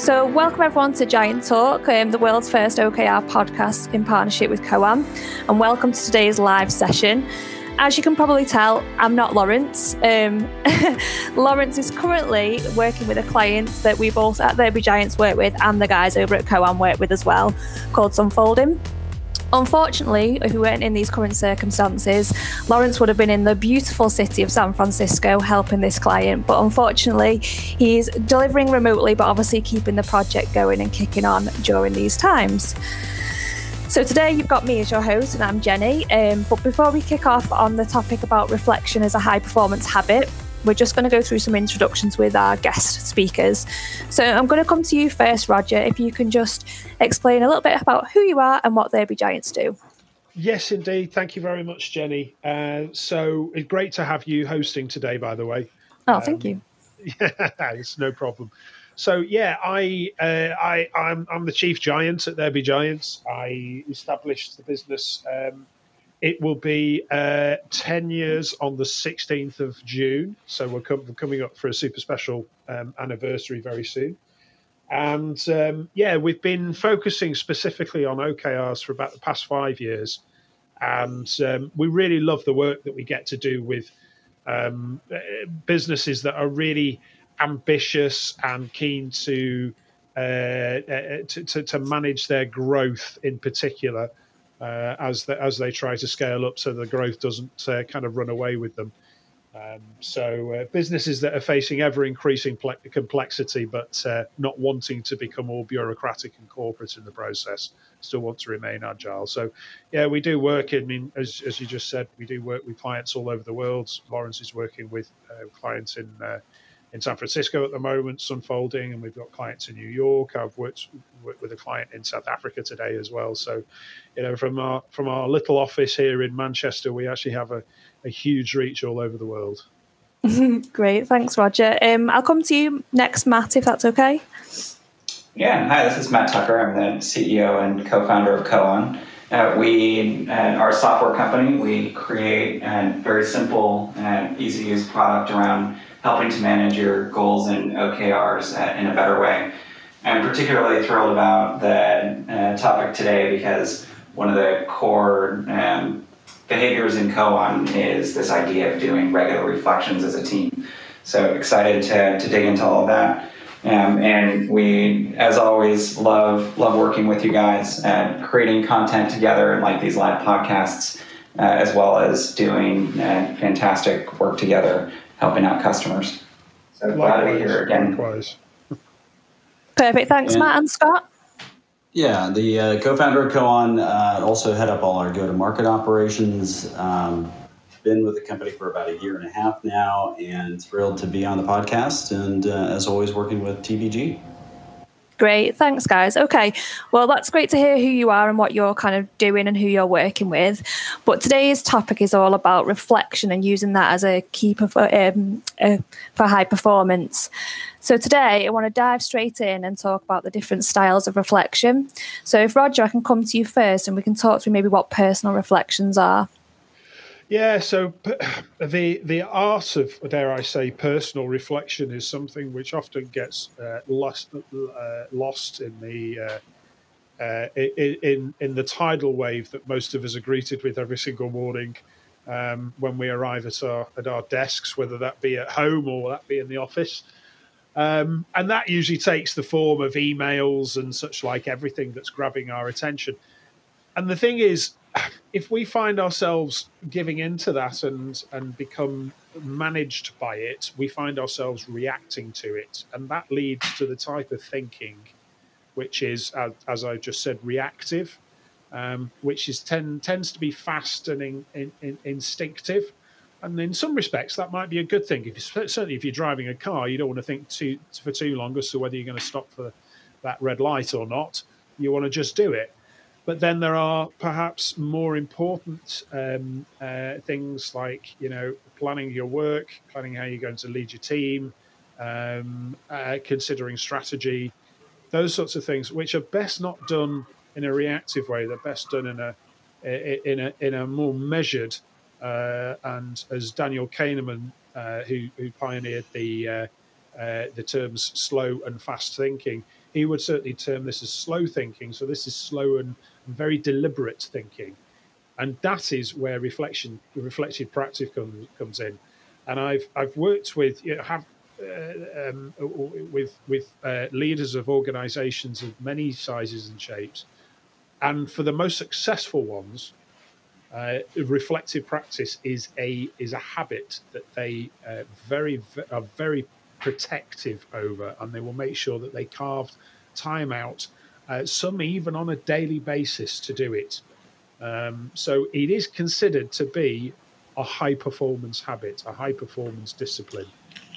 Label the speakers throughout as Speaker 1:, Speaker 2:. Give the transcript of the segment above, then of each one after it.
Speaker 1: So, welcome everyone to Giant Talk, um, the world's first OKR podcast in partnership with Koan, and welcome to today's live session. As you can probably tell, I'm not Lawrence. Um, Lawrence is currently working with a client that we both at There Be Giants work with, and the guys over at Koan work with as well, called Sunfolding. Unfortunately, if we weren't in these current circumstances, Lawrence would have been in the beautiful city of San Francisco helping this client. But unfortunately, he's delivering remotely, but obviously keeping the project going and kicking on during these times. So today you've got me as your host, and I'm Jenny. Um, but before we kick off on the topic about reflection as a high performance habit, we're just going to go through some introductions with our guest speakers. So I'm going to come to you first, Roger. If you can just explain a little bit about who you are and what Be Giants do.
Speaker 2: Yes, indeed. Thank you very much, Jenny. Uh, so it's great to have you hosting today, by the way.
Speaker 1: Oh, um, thank you.
Speaker 2: Yeah, it's no problem. So yeah, I uh, I I'm, I'm the chief giant at Be Giants. I established the business um, it will be uh, 10 years on the 16th of June. So we're, com- we're coming up for a super special um, anniversary very soon. And um, yeah, we've been focusing specifically on OKRs for about the past five years. And um, we really love the work that we get to do with um, businesses that are really ambitious and keen to, uh, uh to, to, to manage their growth in particular uh, as the, as they try to scale up, so the growth doesn't uh, kind of run away with them. Um, so uh, businesses that are facing ever increasing ple- complexity, but uh, not wanting to become more bureaucratic and corporate in the process, still want to remain agile. So, yeah, we do work. I mean, as, as you just said, we do work with clients all over the world. Lawrence is working with uh, clients in in San Francisco at the moment, Sunfolding, and we've got clients in New York. I've worked, worked with a client in South Africa today as well. So, you know, from our from our little office here in Manchester, we actually have a, a huge reach all over the world.
Speaker 1: Great, thanks, Roger. Um, I'll come to you next, Matt, if that's okay.
Speaker 3: Yeah, hi, this is Matt Tucker. I'm the CEO and co-founder of Koan. Uh, we uh, are a software company. We create a very simple and easy to use product around helping to manage your goals and OKRs uh, in a better way. I'm particularly thrilled about the uh, topic today because one of the core um, behaviors in Koan is this idea of doing regular reflections as a team. So excited to, to dig into all of that. Um, and we, as always, love love working with you guys and creating content together, like these live podcasts, uh, as well as doing uh, fantastic work together helping out customers. So likewise, glad to be here again. Likewise.
Speaker 1: Perfect. Thanks, and, Matt and Scott.
Speaker 4: Yeah, the uh, co-founder of Koan uh, also head up all our go-to-market operations. Um, been with the company for about a year and a half now, and thrilled to be on the podcast. And uh, as always, working with TBG.
Speaker 1: Great. Thanks, guys. Okay. Well, that's great to hear who you are and what you're kind of doing and who you're working with. But today's topic is all about reflection and using that as a key for, um, uh, for high performance. So today, I want to dive straight in and talk about the different styles of reflection. So, if Roger, I can come to you first and we can talk through maybe what personal reflections are.
Speaker 2: Yeah, so the the art of dare I say personal reflection is something which often gets uh, lost uh, lost in the uh, uh in in the tidal wave that most of us are greeted with every single morning um, when we arrive at our at our desks, whether that be at home or that be in the office. Um, and that usually takes the form of emails and such like everything that's grabbing our attention. And the thing is, if we find ourselves giving into that and and become managed by it, we find ourselves reacting to it, and that leads to the type of thinking, which is, as, as I just said, reactive, um, which is ten, tends to be fast and in, in, in instinctive. And in some respects, that might be a good thing. If you, certainly, if you're driving a car, you don't want to think too, for too long as to whether you're going to stop for that red light or not. You want to just do it but then there are perhaps more important um, uh, things like you know planning your work, planning how you're going to lead your team, um, uh, considering strategy, those sorts of things, which are best not done in a reactive way. They're best done in a in a in a more measured uh, and as Daniel Kahneman, uh, who who pioneered the uh, uh, the terms slow and fast thinking. He would certainly term this as slow thinking. So this is slow and very deliberate thinking, and that is where reflection, reflective practice comes comes in. And I've I've worked with you know, have uh, um, with with uh, leaders of organisations of many sizes and shapes, and for the most successful ones, uh, reflective practice is a is a habit that they uh, very are very protective over, and they will make sure that they carve time out, uh, some even on a daily basis, to do it. Um, so it is considered to be a high performance habit, a high performance discipline.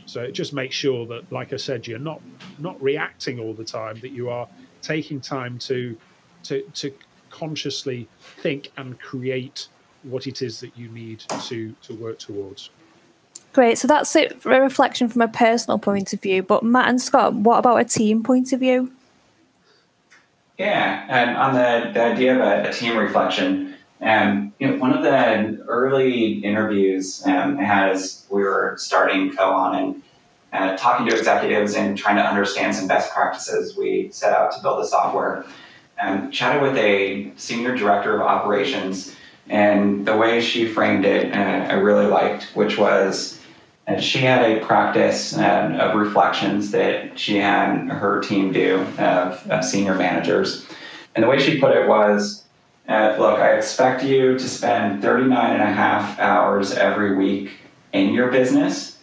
Speaker 2: So it just makes sure that, like I said, you're not not reacting all the time. That you are taking time to to to consciously think and create what it is that you need to to work towards.
Speaker 1: Great. So that's it for a reflection from a personal point of view. But Matt and Scott, what about a team point of view?
Speaker 3: Yeah, and on the, the idea of a, a team reflection, um, you know, one of the early interviews um, as we were starting Koan and uh, talking to executives and trying to understand some best practices, we set out to build the software. Um, chatted with a senior director of operations, and the way she framed it, uh, I really liked, which was uh, she had a practice uh, of reflections that she had her team do of, of, senior managers. And the way she put it was uh, look, I expect you to spend 39 and a half hours every week in your business.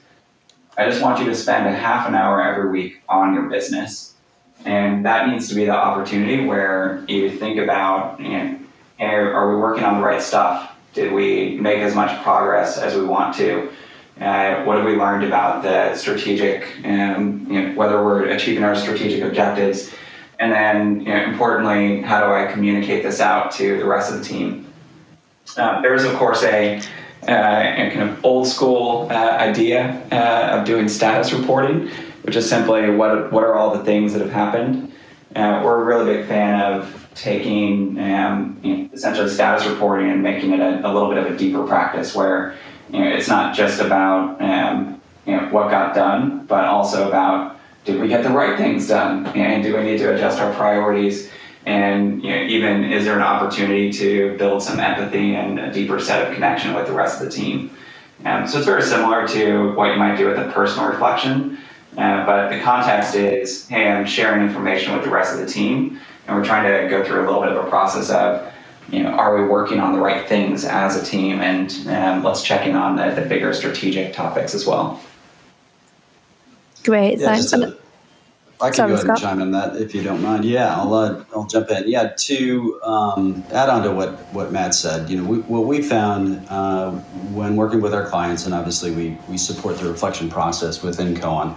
Speaker 3: I just want you to spend a half an hour every week on your business. And that needs to be the opportunity where you think about, you know, are we working on the right stuff? Did we make as much progress as we want to? Uh, what have we learned about the strategic, um, you know, whether we're achieving our strategic objectives? And then, you know, importantly, how do I communicate this out to the rest of the team? Uh, there is, of course, a, uh, kind of old school uh, idea uh, of doing status reporting which is simply what what are all the things that have happened. Uh, we're a really big fan of taking um, you know, essentially status reporting and making it a, a, little bit of a deeper practice where you know, it's not just about um, you know, what got done, but also about did we get the right things done? And do we need to adjust our priorities? And you know, even is there an opportunity to build some empathy and a deeper set of connection with the rest of the team. Um, so it's very similar to what you might do with a personal reflection, uh, but the context is, hey, I'm sharing information with the rest of the team, and we're trying to go through a little bit of a process of, you know, are we working on the right things as a team, and um, let's check in on the, the bigger strategic topics as well.
Speaker 1: Great, yeah, thanks.
Speaker 4: I can Sorry, go ahead Scott. and chime in that if you don't mind. Yeah, I'll uh, I'll jump in. Yeah, to um, add on to what what Matt said, you know, we, what we found uh, when working with our clients, and obviously we we support the reflection process within Koan,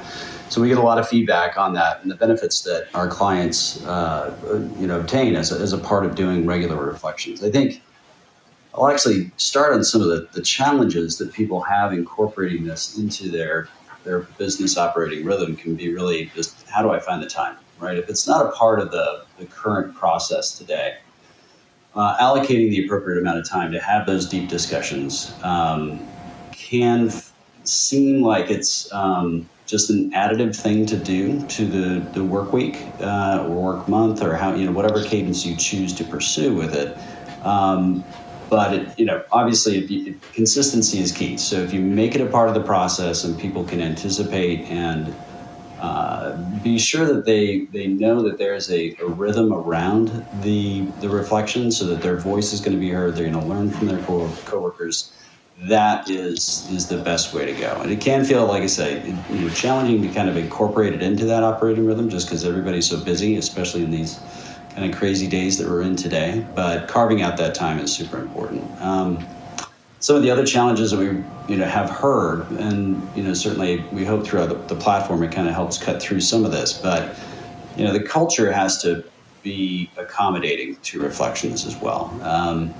Speaker 4: so we get a lot of feedback on that and the benefits that our clients uh, you know obtain as a, as a part of doing regular reflections. I think. I'll actually start on some of the, the challenges that people have incorporating this into their their business operating rhythm can be really just how do I find the time, right? If it's not a part of the, the current process today, uh, allocating the appropriate amount of time to have those deep discussions um, can f- seem like it's um, just an additive thing to do to the, the work week uh, or work month or how, you know, whatever cadence you choose to pursue with it. Um, but it, you know, obviously, you, consistency is key. So if you make it a part of the process and people can anticipate and uh, be sure that they they know that there is a, a, rhythm around the the reflection, so that their voice is going to be heard. They're going to learn from their co- coworkers. That is is the best way to go. And it can feel, like I say, you know, challenging to kind of incorporate it into that operating rhythm, just because everybody's so busy, especially in these kind of crazy days that we're in today. But carving out that time is super important. Um, some of the other challenges that we you know have heard, and you know certainly we hope throughout the, the platform it kind of helps cut through some of this. But you know the culture has to be accommodating to reflections as well. Um,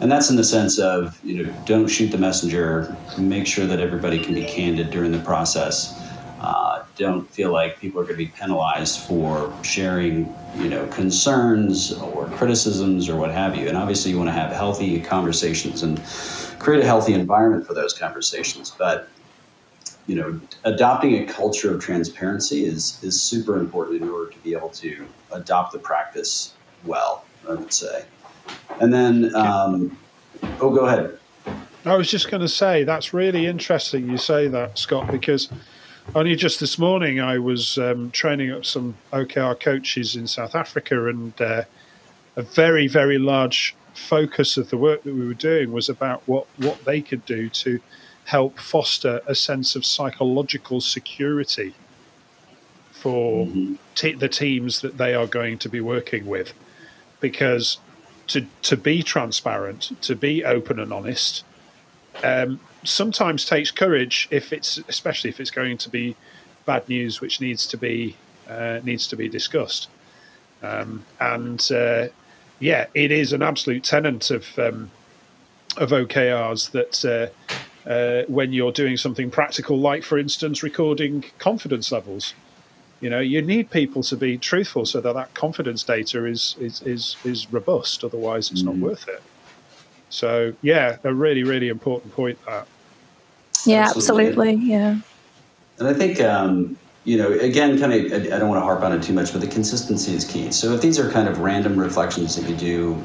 Speaker 4: and that's in the sense of you know don't shoot the messenger make sure that everybody can be candid during the process uh, don't feel like people are going to be penalized for sharing, you know, concerns or criticisms or what have you. And obviously, you want to have healthy conversations and create a healthy environment for those conversations. But you know, adopting a culture of transparency is is super important in order to be able to adopt the practice well. I would say, and then, um, oh, go ahead.
Speaker 2: I was just going to say that's really interesting you say that, Scott, because only just this morning I was um, training up some OKR coaches in South Africa, and uh, a very, very large focus of the work that we were doing was about what, what they could do to help foster a sense of psychological security for mm-hmm. te- the teams that they are going to be working with. Because to, to be transparent, to be open and honest, um, sometimes takes courage if it's especially if it's going to be bad news which needs to be uh, needs to be discussed. Um, and uh, yeah it is an absolute tenant of um, of OKRs that uh, uh, when you're doing something practical like for instance recording confidence levels you know you need people to be truthful so that that confidence data is is is, is robust. Otherwise it's mm. not worth it so yeah, a really really important point. That.
Speaker 1: Yeah, absolutely. absolutely. Yeah.
Speaker 4: And I think um, you know, again, kind of, I don't want to harp on it too much, but the consistency is key. So if these are kind of random reflections that you do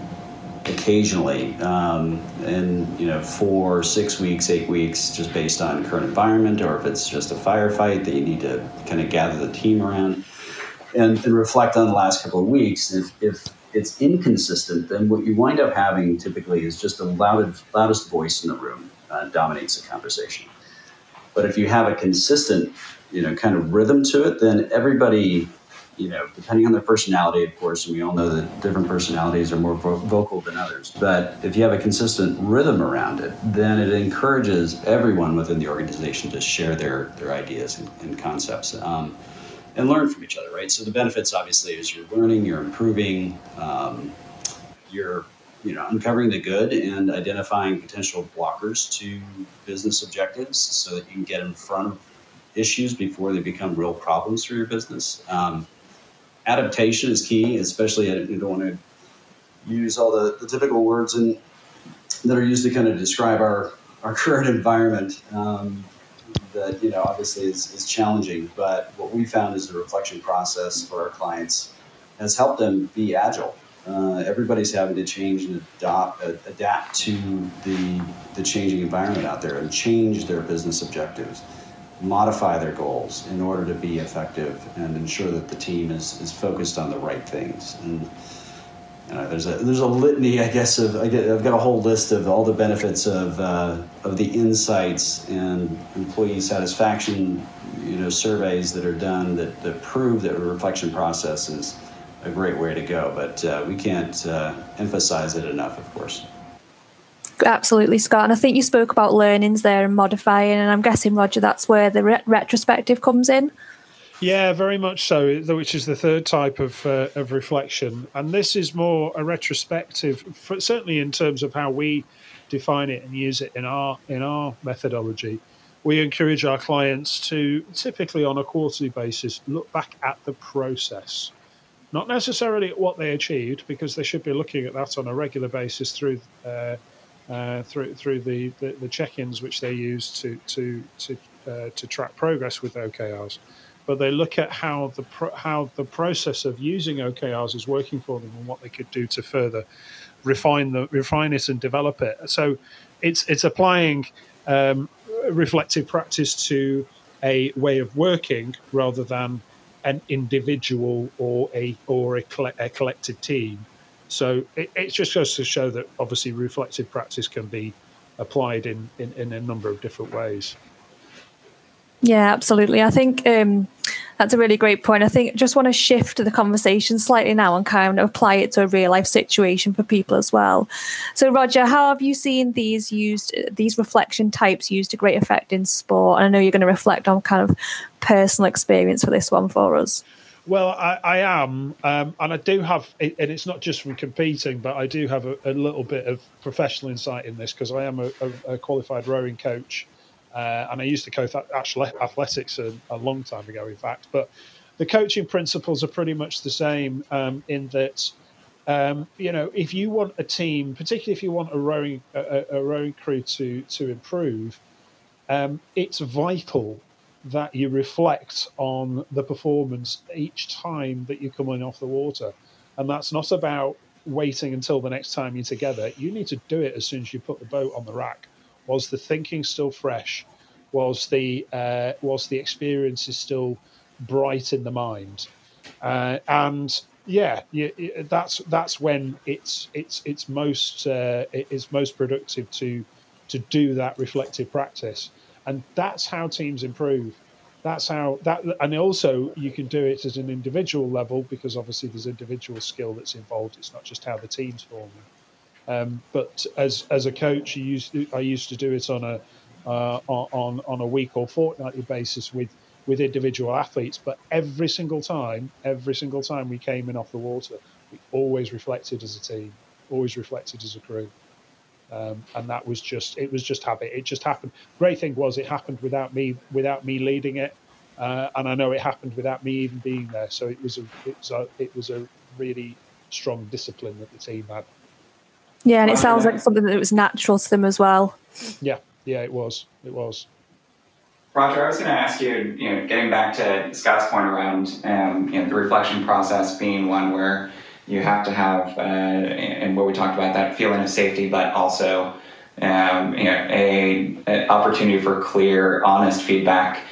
Speaker 4: occasionally, um, in you know, four, six weeks, eight weeks, just based on current environment, or if it's just a firefight that you need to kind of gather the team around, and, and reflect on the last couple of weeks. If, if it's inconsistent, then what you wind up having typically is just the loudest, loudest voice in the room uh, dominates the conversation. But if you have a consistent, you know, kind of rhythm to it, then everybody, you know, depending on their personality, of course, and we all know that different personalities are more vo- vocal than others. But if you have a consistent rhythm around it, then it encourages everyone within the organization to share their their ideas and, and concepts. Um, and learn from each other, right? So the benefits obviously is you're learning, you're improving, um, you're you know uncovering the good and identifying potential blockers to business objectives so that you can get in front of issues before they become real problems for your business. Um, adaptation is key, especially you don't want to use all the, the typical words and that are used to kind of describe our our current environment. Um, that you know obviously is, is challenging but what we found is the reflection process for our clients has helped them be agile. Uh, everybody's having to change and adopt, uh, adapt to the, the changing environment out there and change their business objectives modify their goals in order to be effective and ensure that the team is, is focused on the right things. And know, there's a there's a litany, I guess, of I I've got a whole list of all the benefits of uh, of the insights and employee satisfaction, you know, surveys that are done that, that prove that a reflection process is a great way to go. But uh, we can't uh, emphasize it enough, of course.
Speaker 1: Absolutely, Scott. And I think you spoke about learnings there and modifying, and I'm guessing, Roger, that's where the re- retrospective comes in.
Speaker 2: Yeah, very much so. Which is the third type of uh, of reflection, and this is more a retrospective, for, certainly in terms of how we define it and use it in our in our methodology. We encourage our clients to typically on a quarterly basis look back at the process, not necessarily at what they achieved, because they should be looking at that on a regular basis through. Uh, uh, through through the, the, the, check-ins which they use to to to uh, to track progress with OKRs, but they look at how the pro- how the process of using OKRs is working for them and what they could do to further refine the refine it and develop it. So it's it's applying um, reflective practice to a way of working rather than an individual or a or a, a collective team. So it, it just goes to show that obviously reflective practice can be applied in, in, in a number of different ways.
Speaker 1: Yeah, absolutely. I think um, that's a really great point. I think just want to shift the conversation slightly now and kind of apply it to a real life situation for people as well. So, Roger, how have you seen these used, these reflection types used to great effect in sport? And I know you're going to reflect on kind of personal experience for this one for us.
Speaker 2: Well, I, I am, um, and I do have, and it's not just from competing, but I do have a, a little bit of professional insight in this because I am a, a, a qualified rowing coach uh, and I used to coach athletics a, a, long time ago, in fact. But the coaching principles are pretty much the same um, in that, um, you know, if you want a team, particularly if you want a rowing a, a rowing crew to to improve, um, it's vital that you reflect on the performance each time that you're coming off the water. And that's not about waiting until the next time you're together. You need to do it as soon as you put the boat on the rack. Was the thinking still fresh? Was the uh, was the experiences still bright in the mind? Uh, and yeah, you, that's that's when it's it's it's most uh, it's most productive to to do that reflective practice, and that's how teams improve. That's how that, and also you can do it at an individual level because obviously there's individual skill that's involved. It's not just how the team's forming. Um, but as as a coach, used I used to do it on a uh, on on a week or fortnightly basis with with individual athletes. But every single time, every single time we came in off the water, we always reflected as a team, always reflected as a crew. Um, and that was just it was just habit. It just happened. Great thing was it happened without me without me leading it, uh, and I know it happened without me even being there. So it was a it was a, it was a really strong discipline that the team had.
Speaker 1: Yeah, and it sounds like something that was natural to them as well.
Speaker 2: Yeah, yeah, it was. It was.
Speaker 3: Roger, I was going to ask you, you know, getting back to Scott's point around, um, you know, the reflection process being one where you have to have, uh, and what we talked about, that feeling of safety, but also, um, you know, a, a, opportunity for clear, honest feedback.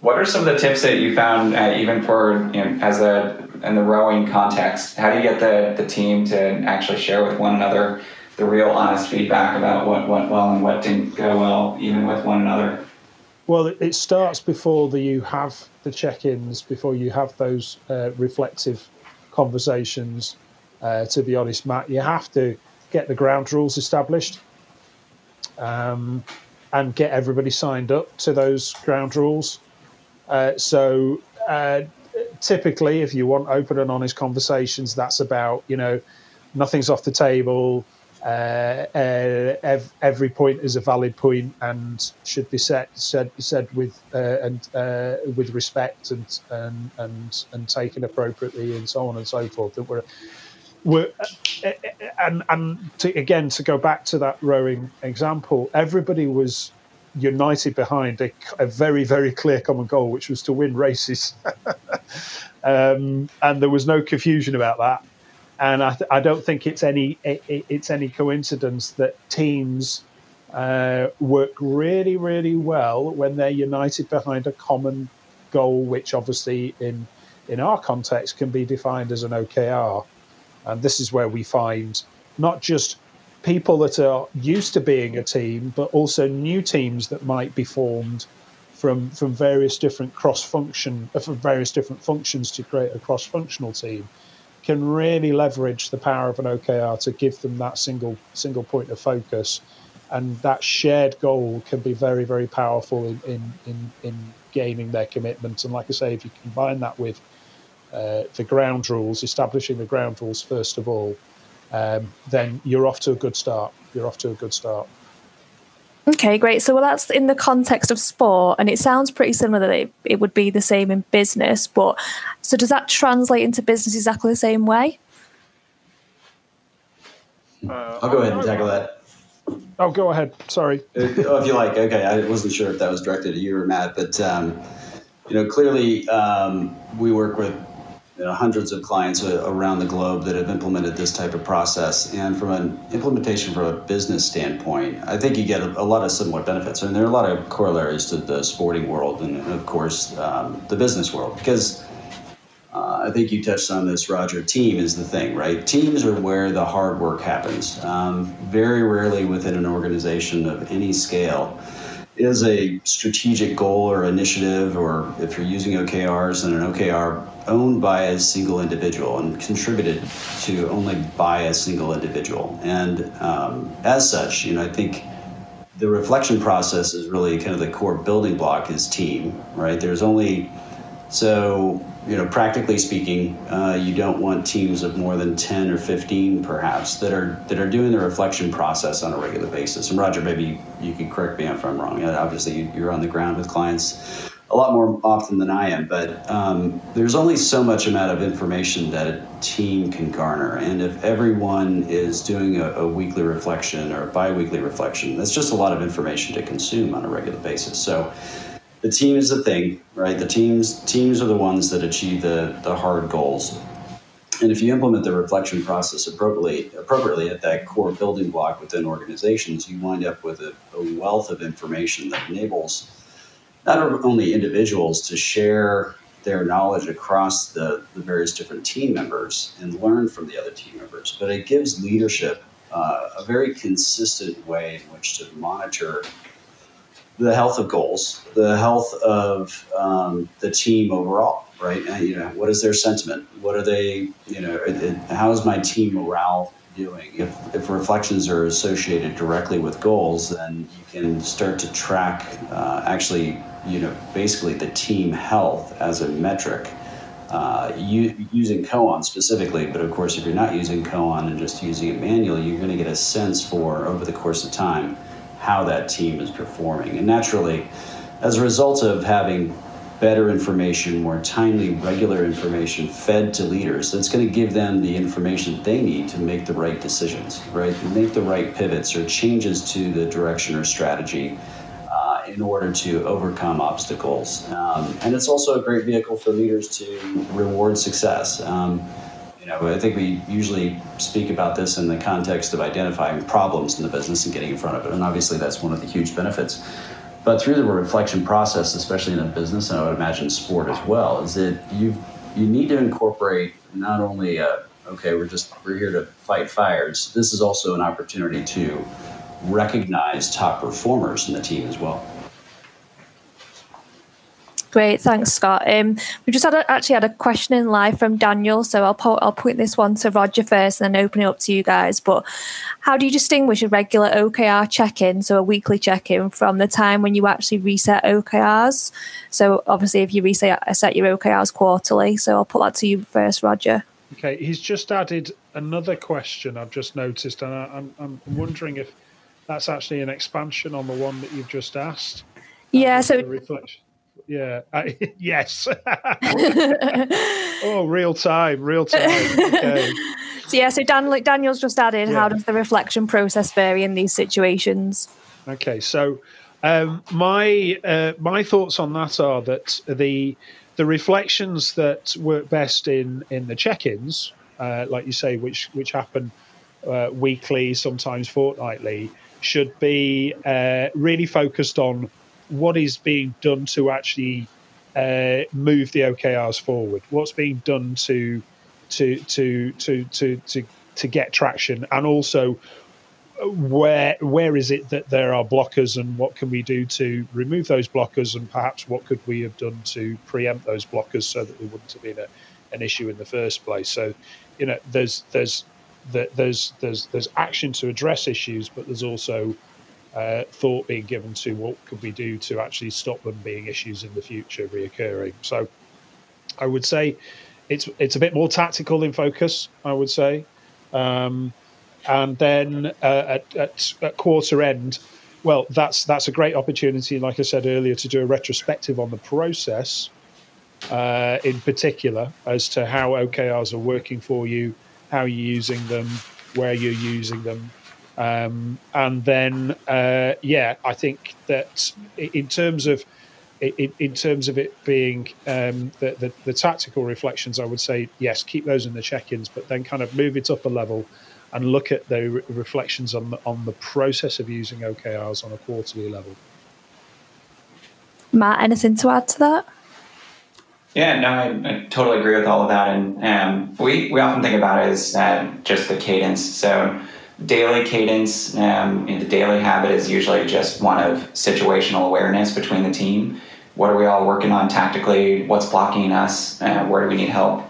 Speaker 3: What are some of the tips that you found, uh, even for, you know, as a in the rowing context? How do you get the the team to actually share with one another the real, honest feedback about what went well and what didn't go well, even with one another?
Speaker 2: Well, it starts before the, you have the check-ins, before you have those uh, reflective conversations. Uh, to be honest, Matt, you have to get the ground rules established um, and get everybody signed up to those ground rules. Uh, so, uh, typically, if you want open and honest conversations, that's about you know nothing's off the table. Uh, uh, every point is a valid point and should be said said said with uh, and uh, with respect and, and and and taken appropriately and so on and so forth. That we're we're uh, uh, and and to, again to go back to that rowing example, everybody was united behind a, a very very clear common goal, which was to win races, um, and there was no confusion about that. And I, th- I don't think it's any it, it's any coincidence that teams uh, work really really well when they're united behind a common goal, which obviously in in our context can be defined as an OKR, and this is where we find not just people that are used to being a team, but also new teams that might be formed from from various different cross function uh, from various different functions to create a cross functional team can really leverage the power of an OKR to give them that single single point of focus, and that shared goal can be very very powerful in in in, in gaining their commitment. And like I say, if you combine that with uh, the ground rules, establishing the ground rules first of all, um, then you're off to a good start. You're off to a good start.
Speaker 1: Okay, great. So, well, that's in the context of sport, and it sounds pretty similar that it, it would be the same in business. But so, does that translate into business exactly the same way?
Speaker 4: Uh, I'll go ahead and tackle that.
Speaker 2: Oh, go ahead. Sorry.
Speaker 4: Uh, oh, if you like. Okay, I wasn't sure if that was directed at you or Matt, but um, you know, clearly um, we work with you know, hundreds of clients around the globe that have implemented this type of process. And from an implementation from a business standpoint, I think you get a, a lot of similar benefits. And there are a lot of corollaries to the sporting world and, of course, um, the business world. Because uh, I think you touched on this, Roger. Team is the thing, right? Teams are where the hard work happens. Um, very rarely within an organization of any scale is a strategic goal or initiative, or if you're using OKRs, then an OKR owned by a single individual and contributed to only by a single individual. And um, as such, you know, I think the reflection process is really kind of the core building block is team, right? There's only so you know, practically speaking, uh, you don't want teams of more than ten or fifteen, perhaps, that are that are doing the reflection process on a regular basis. And Roger, maybe you can correct me if I'm wrong. Obviously, you're on the ground with clients a lot more often than I am, but um, there's only so much amount of information that a team can garner. And if everyone is doing a, a weekly reflection or a biweekly reflection, that's just a lot of information to consume on a regular basis. So the team is the thing, right? The teams teams are the ones that achieve the the hard goals. And if you implement the reflection process appropriately, appropriately at that core building block within organizations, you wind up with a, a wealth of information that enables not only individuals to share their knowledge across the, the various different team members and learn from the other team members, but it gives leadership uh, a very consistent way in which to monitor the health of goals, the health of um, the team overall, right? And, you know, what is their sentiment? What are they, you know, how is my team morale doing? If, if reflections are associated directly with goals, then you can start to track uh, actually, you know, basically the team health as a metric. Uh, using Koan specifically, but of course, if you're not using Koan and just using it manually, you're going to get a sense for over the course of time how that team is performing. And naturally, as a result of having better information, more timely, regular information fed to leaders, that's going to give them the information they need to make the right decisions, right? Make the right pivots or changes to the direction or strategy uh, in order to overcome obstacles. Um, and it's also a great vehicle for leaders to reward success. Um, you know, I think we usually speak about this in the context of identifying problems in the business and getting in front of it. And obviously, that's one of the huge benefits. But through the reflection process, especially in a business, and I would imagine sport as well, is that you you need to incorporate not only a, okay, we're just we're here to fight fires. This is also an opportunity to recognize top performers in the team as well.
Speaker 1: Great, thanks, Scott. Um, we just had a, actually had a question in live from Daniel, so I'll po- I'll point this one to Roger first, and then open it up to you guys. But how do you distinguish a regular OKR check-in, so a weekly check-in, from the time when you actually reset OKRs? So obviously, if you reset set your OKRs quarterly, so I'll put that to you first, Roger.
Speaker 2: Okay, he's just added another question I've just noticed, and I, I'm I'm wondering if that's actually an expansion on the one that you've just asked.
Speaker 1: Yeah, so
Speaker 2: reflection. Yeah. I, yes. oh, real time, real time. Okay.
Speaker 1: So yeah, so Dan, like Daniel's just added, yeah. how does the reflection process vary in these situations?
Speaker 2: Okay, so um, my uh, my thoughts on that are that the the reflections that work best in in the check-ins, uh, like you say, which which happen uh, weekly, sometimes fortnightly, should be uh, really focused on what is being done to actually uh, move the OKRs forward? What's being done to to to to to to to get traction, and also where where is it that there are blockers, and what can we do to remove those blockers, and perhaps what could we have done to preempt those blockers so that they wouldn't have been a, an issue in the first place? So, you know, there's there's there's there's there's action to address issues, but there's also uh, thought being given to what could we do to actually stop them being issues in the future reoccurring. So I would say it's it's a bit more tactical in focus. I would say, um, and then uh, at, at, at, quarter end, well, that's that's a great opportunity. Like I said earlier, to do a retrospective on the process. Uh, in particular, as to how OKRs are working for you, how you're using them, where you're using them, um, and then, uh, yeah, I think that in terms of in, in terms of it being um, the, the, the tactical reflections, I would say yes, keep those in the check-ins, but then kind of move it up a level and look at the re- reflections on the, on the process of using OKRs on a quarterly level.
Speaker 1: Matt, anything to add to that?
Speaker 3: Yeah, no, I, I, totally agree with all of that. And um, we, we often think about it as uh, just the cadence. So daily cadence, um, the daily habit is usually just one of situational awareness between the team. What are we all working on tactically? What's blocking us? Uh, where do we need help?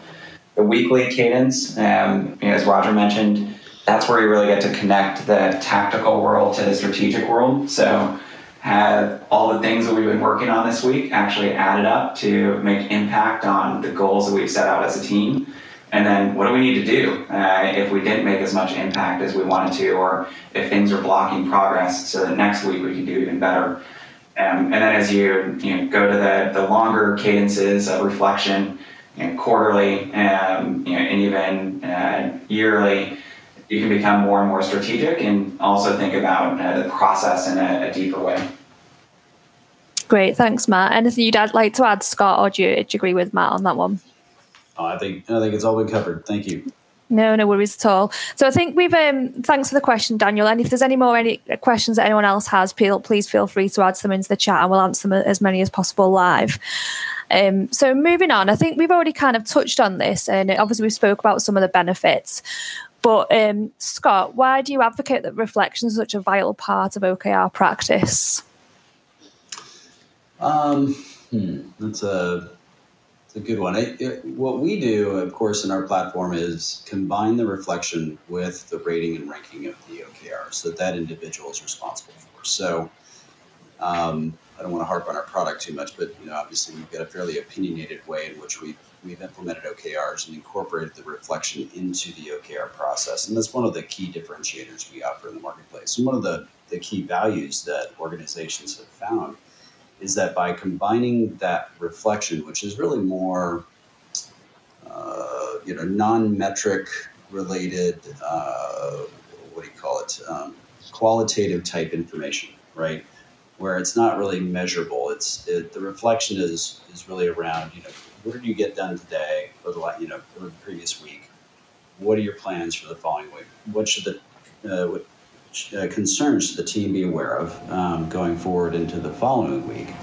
Speaker 3: The weekly cadence, um, you know, as Roger mentioned, that's where you really get to connect the tactical world to the strategic world. So, have all the things that we've been working on this week actually added up to make impact on the goals that we've set out as a team and then what do we need to do uh, if we didn't make as much impact as we wanted to, or if things are blocking progress so that next week we can do even better? Um, and then as you, you know, go to the, the longer cadences of reflection, you know, quarterly um, you know, and even uh, yearly, you can become more and more strategic and also think about uh, the process in a, a deeper way.
Speaker 1: Great, thanks, Matt. Anything you'd like to add, Scott, or do you, do you agree with Matt on that one?
Speaker 4: Oh, I think I think it's all been covered. Thank you.
Speaker 1: No, no worries at all. So I think we've um thanks for the question, Daniel. And if there's any more any questions that anyone else has, please feel free to add them into the chat and we'll answer them as many as possible live. Um, so moving on, I think we've already kind of touched on this, and obviously we spoke about some of the benefits. But um, Scott, why do you advocate that reflection is such a vital part of OKR practice?
Speaker 4: Um, hmm, that's a it's a good one. It, it, what we do, of course, in our platform is combine the reflection with the rating and ranking of the OKRs that that individual is responsible for. So. Um, I don't want to harp on our product too much, but you know, obviously we've got a fairly opinionated way in which we've we've implemented OKRs and incorporated the reflection into the OKR process, and that's one of the key differentiators we offer in the marketplace. And one of the the key values that organizations have found is that by combining that reflection, which is really more uh, you know non-metric related, uh, what do you call it, um, qualitative type information, right? where it's not really measurable. It's it, the reflection is is really around you know what did you get done today or the you know or the previous week. What are your plans for the following week? What should the uh, what uh, concerns should the team be aware of um, going forward into the following week?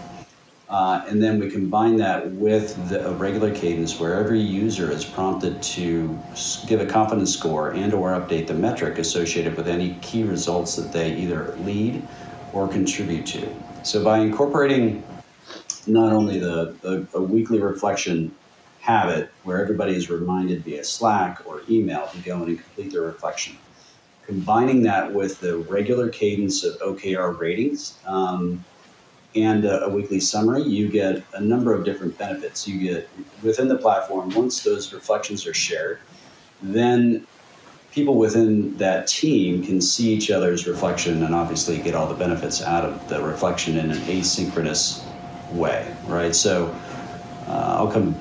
Speaker 4: Uh, and then we combine that with the, a regular cadence where every user is prompted to give a confidence score and or update the metric associated with any key results that they either lead or contribute to. So by incorporating not only the, the a weekly reflection habit where everybody is reminded via Slack or email to go in and complete their reflection, combining that with the regular cadence of OKR ratings um, and a, a, weekly summary, you get a number of different benefits. You get within the platform, once those reflections are shared, then people within that team can see each other's reflection and obviously get all the benefits out of the reflection in an asynchronous way, right? So uh, I'll come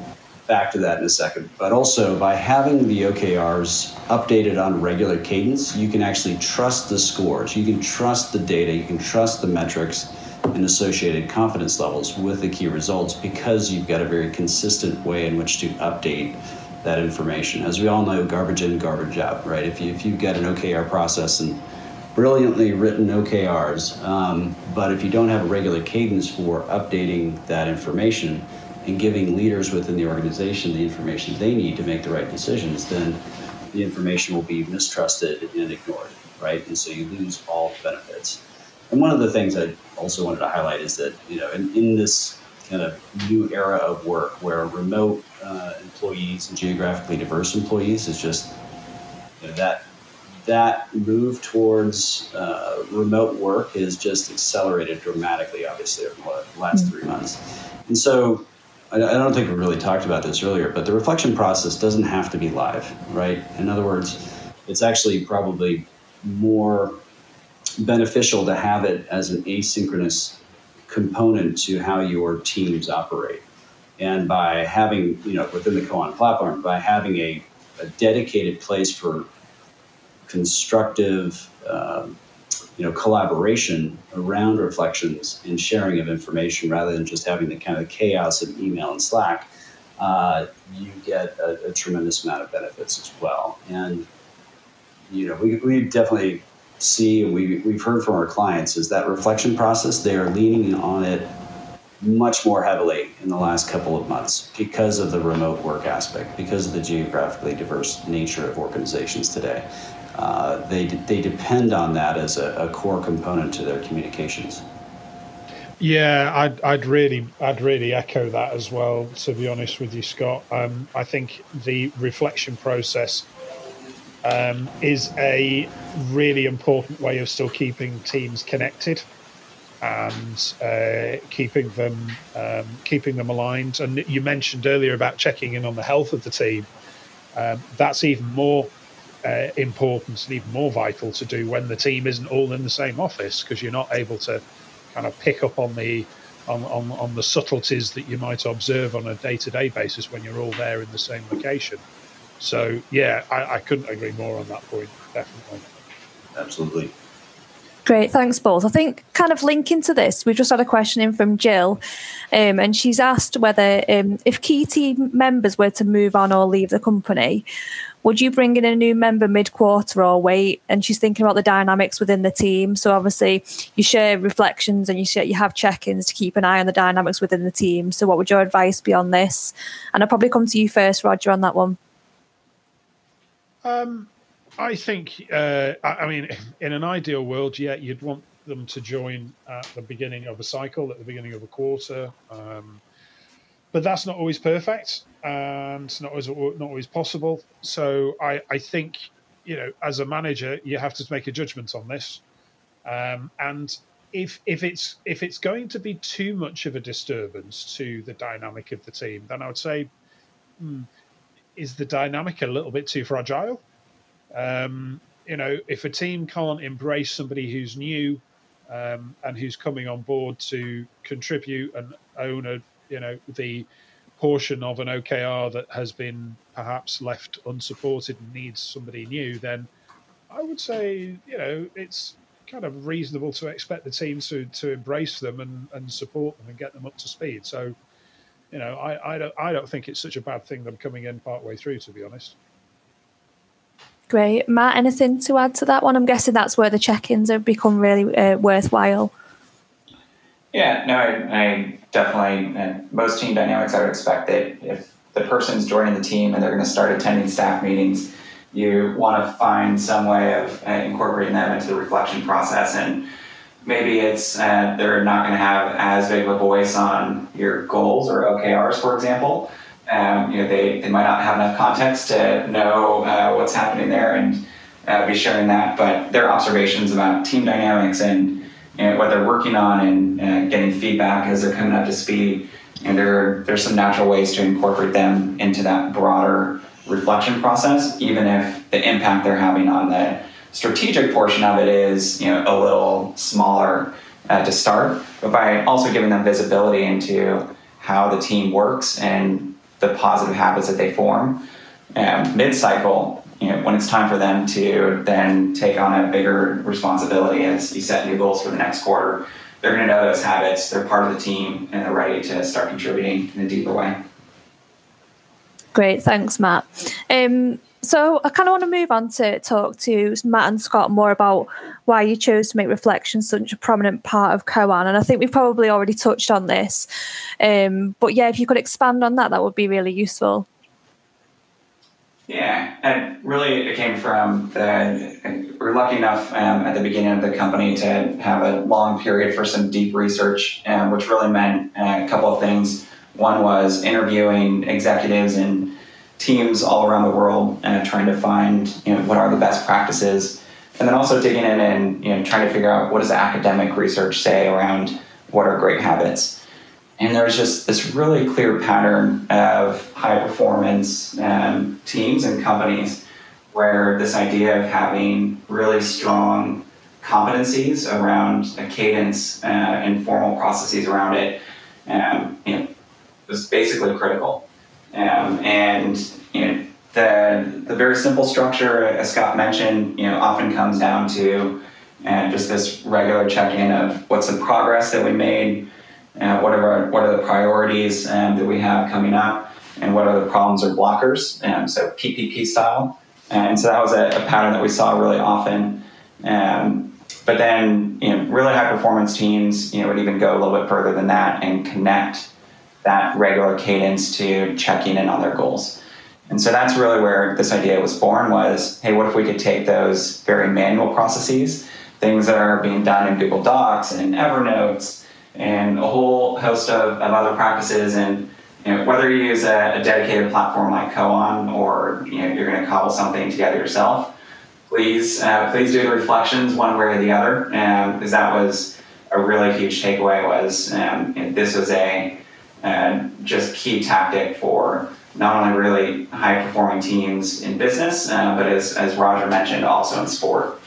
Speaker 4: back to that in a second. But also, by having the OKRs updated on regular cadence, you can actually trust the scores, you can trust the data, you can trust the metrics and associated confidence levels with the key results because you've got a very consistent way in which to update that information. As we all know, garbage in, garbage out, right? If you if you get an OKR process and brilliantly written OKRs, um, but if you don't have a regular cadence for updating that information and giving leaders within the organization the information they need to make the right decisions, then the information will be mistrusted and ignored, right? And so you lose all the benefits. And one of the things I also wanted to highlight is that, you know, in, in this kind of new era of work where remote uh, employees and geographically diverse employees is just you know, that that move towards uh, remote work is just accelerated dramatically, obviously, over the last three months. And so I, don't think we really talked about this earlier, but the reflection process doesn't have to be live, right? In other words, it's actually probably more beneficial to have it as an asynchronous component to how your teams operate. And by having, you know, within the Koan platform, by having a, a dedicated place for constructive, um, you know, collaboration around reflections and sharing of information rather than just having the kind of chaos of email and Slack, uh, you get a, a, tremendous amount of benefits as well. And, you know, we, we definitely see and we, we've heard from our clients is that reflection process, they are leaning on it much more heavily in the last couple of months because of the remote work aspect, because of the geographically diverse nature of organizations today. Uh, they, they depend on that as a, a, core component to their communications.
Speaker 2: Yeah, I'd, I'd really I'd really echo that as well. To be honest with you, Scott, um, I think the reflection process um, is a really important way of still keeping teams connected and uh, keeping them um, keeping them aligned. And you mentioned earlier about checking in on the health of the team. Um, that's even more uh, important and even more vital to do when the team isn't all in the same office because you're not able to kind of pick up on the on, on, on the subtleties that you might observe on a day-to-day basis when you're all there in the same location. So yeah, I, I couldn't agree more on that point. Definitely.
Speaker 4: Absolutely.
Speaker 1: Great, thanks both. I think kind of linking to this, we've just had a question in from Jill, um, and she's asked whether um, if key team members were to move on or leave the company, would you bring in a new member mid quarter or wait? And she's thinking about the dynamics within the team. So obviously, you share reflections and you share, you have check ins to keep an eye on the dynamics within the team. So what would your advice be on this? And I'll probably come to you first, Roger, on that one.
Speaker 2: Um, I think, uh, I, mean, in an ideal world, yeah, you'd want them to join at the beginning of a cycle, at the beginning of a quarter. Um, but that's not always perfect and not always not always possible. So I, I think, you know, as a manager, you have to make a judgment on this. Um, and if if it's if it's going to be too much of a disturbance to the dynamic of the team, then I would say, hmm, is the dynamic a little bit too fragile? Um, you know, if a team can't embrace somebody who's new um, and who's coming on board to contribute and own a, you know, the portion of an OKR that has been perhaps left unsupported and needs somebody new, then I would say, you know, it's kind of reasonable to expect the team to to embrace them and, and support them and get them up to speed. So, you know, I, I don't I don't think it's such a bad thing them coming in part way through, to be honest.
Speaker 1: Great. Matt, anything to add to that one? I'm guessing that's where the check ins have become really uh, worthwhile.
Speaker 3: Yeah, no, I, I definitely, and most team dynamics, I would expect that if the person's joining the team and they're going to start attending staff meetings, you want to find some way of uh, incorporating them into the reflection process. And maybe it's uh, they're not going to have as big of a voice on your goals or OKRs, for example. Um, you know, they, they might not have enough context to know uh, what's happening there and uh, be sharing that, but their observations about team dynamics and know, what they're working on and getting feedback as they're coming up to speed, and there there's some natural ways to incorporate them into that broader reflection process, even if the impact they're having on the strategic portion of it is you know a little smaller uh, to start, but by also giving them visibility into how the team works and the positive habits that they form. Um, mid-cycle, you know, when it's time for them to then take on a bigger responsibility as you set new goals for the next quarter, they're going to know those habits. They're part of the team, and they're ready to start contributing in a deeper way.
Speaker 1: Great, thanks, Matt. Um, so I kind of want to move on to talk to Matt and Scott more about why you chose to make reflection such a prominent part of Koan. And I think we've probably already touched on this. Um, but yeah, if you could expand on that, that would be really useful.
Speaker 3: Yeah, and really it came from the, we're lucky enough um, at the beginning of the company to have a long period for some deep research, um, which really meant uh, a couple of things. One was interviewing executives and teams all around the world and trying to find you know what are the best practices and then also digging in and you know trying to figure out what does academic research say around what are great habits and there's just this really clear pattern of high performance um, teams and companies where this idea of having really strong competencies around a cadence uh, and formal processes around it um, you know, was basically critical. Um, and you know, the the very simple structure, as Scott mentioned, you know, often comes down to uh, just this regular check-in of what's the progress that we made, uh, what are our, what are the priorities um, that we have coming up, and what are the problems or blockers. Um, so PPP style, and so that was a, a pattern that we saw really often. Um, but then, you know, really high performance teams, you know, would even go a little bit further than that and connect that regular cadence to checking in on their goals. And so that's really where this idea was born was, hey, what if we could take those very manual processes, things that are being done in Google Docs and Evernote and a whole host of, of other practices and you know, whether you use a, a dedicated platform like Koan or you know, you're going to cobble something together yourself, please uh, please do the reflections one way or the other, because um, that was a really huge takeaway. Was um, this was a and just key tactic for not only really high performing teams in business, uh, but as, as Roger mentioned, also in sport.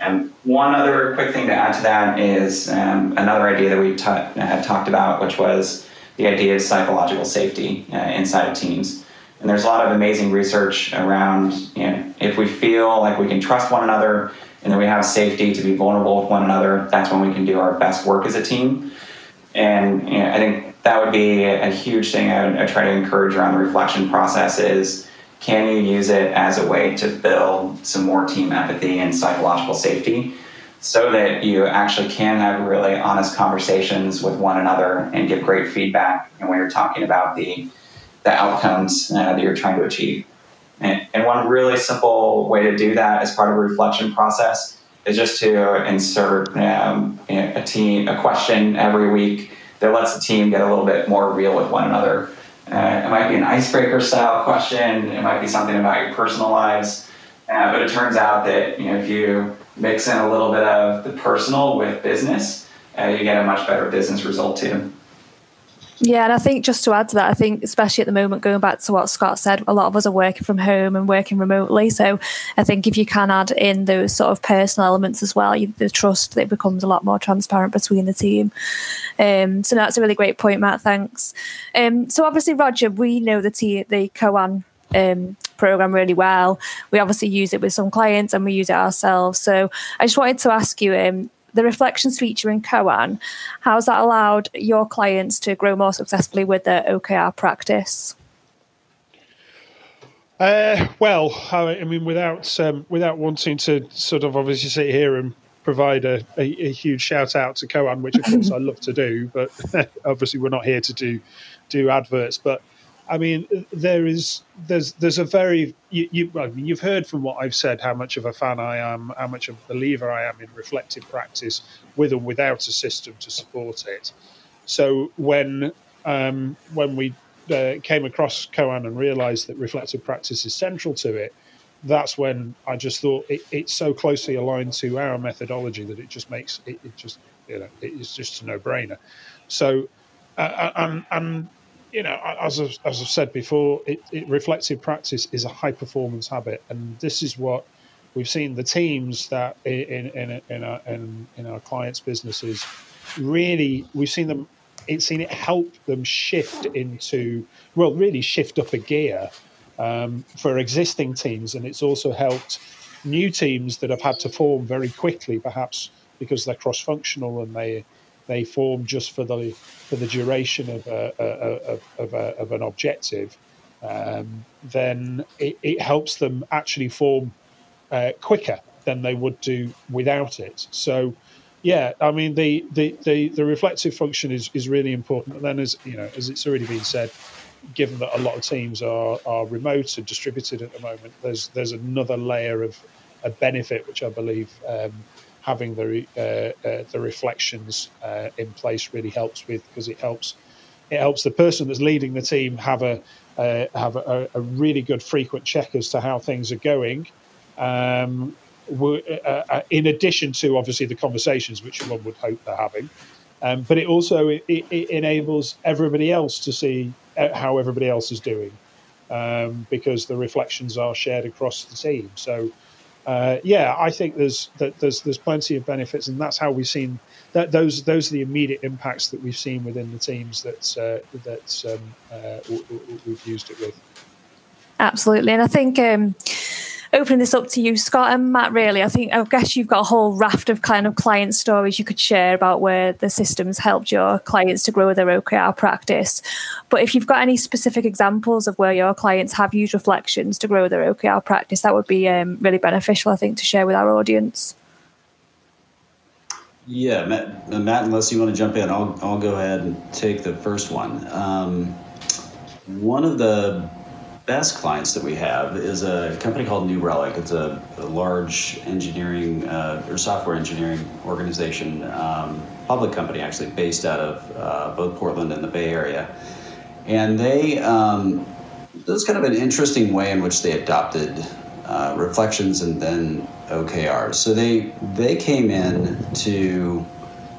Speaker 3: And one other quick thing to add to that is um, another idea that we ta- had talked about, which was the idea of psychological safety uh, inside of teams. And there's a lot of amazing research around you know, if we feel like we can trust one another and that we have safety to be vulnerable with one another, that's when we can do our best work as a team. And you know, I think that would be a huge thing I, would, I try to encourage around the reflection process is can you use it as a way to build some more team empathy and psychological safety so that you actually can have really honest conversations with one another and give great feedback when you're talking about the the outcomes uh, that you're trying to achieve? And, and one really simple way to do that as part of a reflection process is just to insert um, a team a question every week that lets the team get a little bit more real with one another uh, it might be an icebreaker style question. It might be something about your personal lives. Uh, but it turns out that you know if you mix in a little bit of the personal with business, uh, you get a much better business result too.
Speaker 1: Yeah, and I think just to add to that, I think especially at the moment, going back to what Scott said, a lot of us are working from home and working remotely. So I think if you can add in those sort of personal elements as well, you, the trust that becomes a lot more transparent between the team. Um, so that's a really great point, Matt. Thanks. Um, so obviously, Roger, we know the T, the Koan um, program really well. We obviously use it with some clients and we use it ourselves. So I just wanted to ask you, um, the reflections feature in Koan, how's that allowed your clients to grow more successfully with their OKR practice?
Speaker 2: Uh, well, I mean, without um, without wanting to sort of obviously sit here and provide a, a, a huge shout out to Koan, which of course I love to do, but obviously we're not here to do do adverts. But I mean, there is there's there's a very you, you I mean, you've heard from what I've said how much of a fan I am, how much of a believer I am in reflective practice, with or without a system to support it. So when um, when we uh, came across Koan and realised that reflective practice is central to it, that's when I just thought it, it's so closely aligned to our methodology that it just makes it, it just you know it's just a no brainer. So uh, and and you know, as I've, as I've said before, it, it, reflective practice is a high performance habit, and this is what we've seen the teams that in in in our, in, in our clients' businesses really we've seen them. It's seen it help them shift into well, really shift up a gear um, for existing teams, and it's also helped new teams that have had to form very quickly, perhaps because they're cross functional and they they form just for the for the duration of a, a, a, of, of, an objective, um, then it, it, helps them actually form uh, quicker than they would do without it. So, yeah, I mean the the, the, the reflective function is, is really important. And then, as you know, as it's already been said, given that a lot of teams are, are remote and distributed at the moment, there's there's another layer of a benefit which I believe um, having the uh, uh, the reflections uh, in place really helps with because it helps it helps the person that's leading the team have a uh, have a, a, really good frequent check as to how things are going. Um, in addition to obviously the conversations which one would hope they're having, um, but it also it, it, enables everybody else to see how everybody else is doing um, because the reflections are shared across the team. So uh, yeah, I think there's there's there's plenty of benefits, and that's how we've seen that those those are the immediate impacts that we've seen within the teams that uh, that um, uh, we've used it with.
Speaker 1: Absolutely, and I think. Um, opening this up to you, Scott and Matt, really, I think, I guess you've got a whole raft of kind of client stories you could share about where the systems helped your clients to grow their OKR practice. But if you've got any specific examples of where your clients have used reflections to grow their OKR practice, that would be um, really beneficial, I think, to share with our audience.
Speaker 4: Yeah, Matt, Matt, unless you want to jump in, I'll, I'll go ahead and take the first one. Um, one of the best clients that we have is a company called New Relic. It's a, a large engineering uh, or software engineering organization, um, public company actually, based out of uh, both Portland and the Bay Area. And they, um, was kind of an interesting way in which they adopted uh, reflections and then OKRs. So they they came in to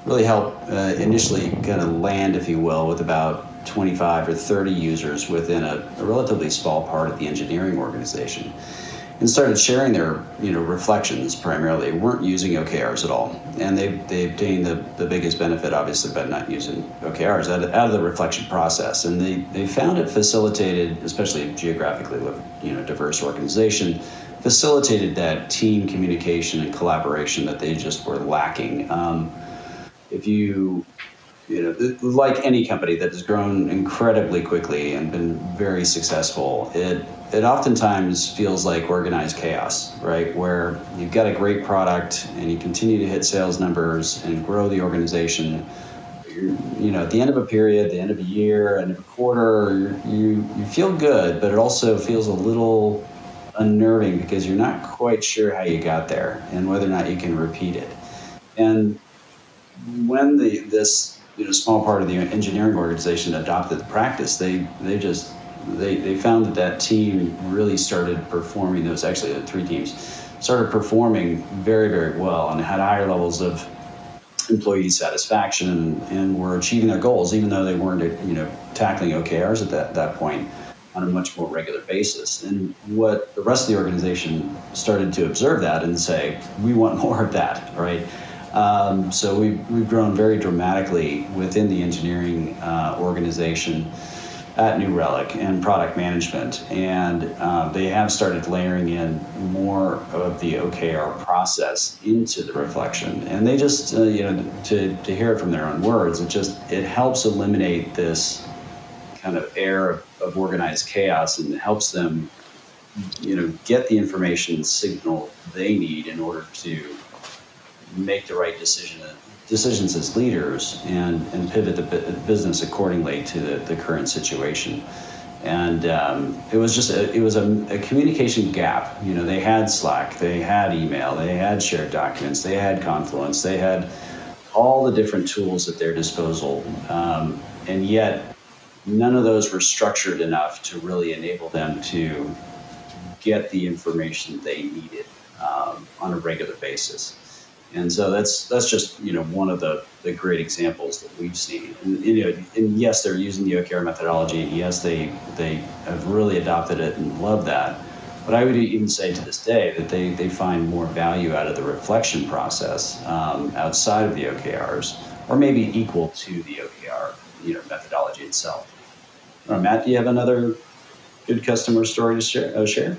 Speaker 4: really help uh, initially kind of land, if you will, with about 25 or 30 users within a, a, relatively small part of the engineering organization. and started sharing their you know reflections primarily. They weren't using OKRs at all, and they they obtained the, the biggest benefit obviously by not using OKRs out of, out of the reflection process, and they they found it facilitated, especially a geographically you know diverse organization, facilitated that team communication and collaboration that they just were lacking. Um, if you you know, like any company that has grown incredibly quickly and been very successful, it it oftentimes feels like organized chaos, right? Where you've got a great product and you continue to hit sales numbers and grow the organization. You're, you know, at the end of a period, the end of a year, end of a quarter, you you feel good, but it also feels a little unnerving because you're not quite sure how you got there and whether or not you can repeat it. And when the this you know small part of the engineering organization adopted the practice, they they just they, they found that that team really started performing. Those actually the three teams started performing very very well and had higher levels of employee satisfaction and, and were achieving their goals, even though they weren't you know tackling OKRs at that that point on a much more regular basis. And what the rest of the organization started to observe that and say, we want more of that, right? Um, so we've, we've grown very dramatically within the engineering uh, organization at New Relic and product management. And uh, they have started layering in more of the OKR process into the reflection. And they just, uh, you know, to, to hear it from their own words, it just, it helps eliminate this kind of air of, of organized chaos and helps them, you know, get the information signal they need in order to make the right decision decisions as leaders and, and pivot the business accordingly to the, the current situation. And um, it was just a, it was a, a, communication gap. You know, they had Slack, they had email, they had shared documents, they had Confluence, they had all the different tools at their disposal, um, and yet none of those were structured enough to really enable them to get the information they needed um, on a regular basis. And so that's that's just you know one of the, the great examples that we've seen. And, you know, and yes, they're using the OKR methodology. Yes, they they have really adopted it and love that. But I would even say to this day that they, they find more value out of the reflection process um, outside of the OKRs, or maybe equal to the OKR you know methodology itself. Uh, Matt, do you have another good customer story to share? Uh, share?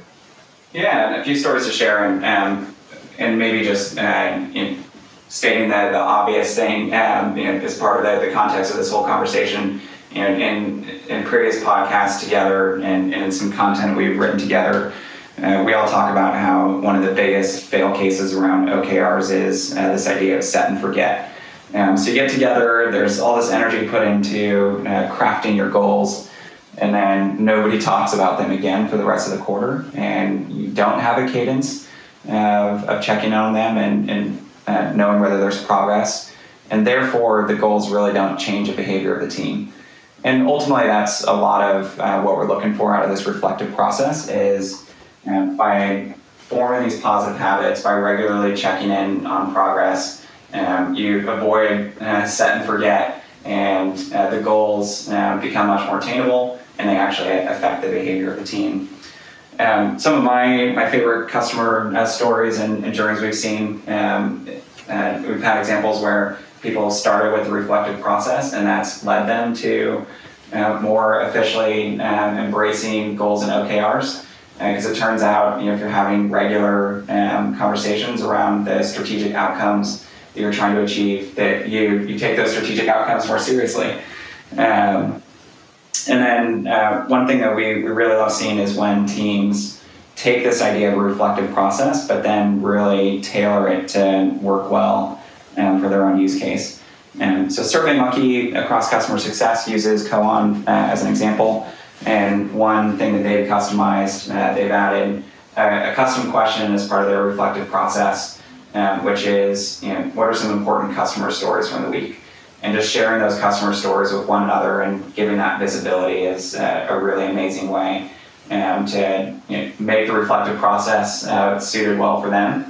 Speaker 3: Yeah, a few stories to share, and um, and maybe just uh, in stating the, the obvious thing um, you know, as part of the, the context of this whole conversation. You know, in, in previous podcasts together and, and in some content we've written together, uh, we all talk about how one of the biggest fail cases around OKRs is uh, this idea of set and forget. Um, so you get together, there's all this energy put into uh, crafting your goals, and then nobody talks about them again for the rest of the quarter, and you don't have a cadence of, of checking on them and, and uh, knowing whether there's progress. And therefore, the goals really don't change the behavior of the team. And ultimately, that's a lot of uh, what we're looking for out of this reflective process is uh, by forming these positive habits, by regularly checking in on progress, um, you avoid uh, set and forget, and uh, the goals become much more attainable, and they actually affect the behavior of the team. Um, some of my, my favorite customer uh, stories and, and, journeys we've seen, um, and we've had examples where people started with the reflective process and that's led them to uh, more officially um, embracing goals and OKRs. Because uh, it turns out, you know, if you're having regular um, conversations around the strategic outcomes that you're trying to achieve, that you, you take those strategic outcomes more seriously. Um, and then uh, one thing that we, we really love seeing is when teams take this idea of a reflective process, but then really tailor it to work well um, for their own use case. And so SurveyMonkey across customer success uses Koan uh, as an example. And one thing that they've customized, uh, they've added a, a, custom question as part of their reflective process, um, which is, you know, what are some important customer stories from the week? And just sharing those customer stories with one another and giving that visibility is uh, a really amazing way um, to you know, make the reflective process uh, suited well for them.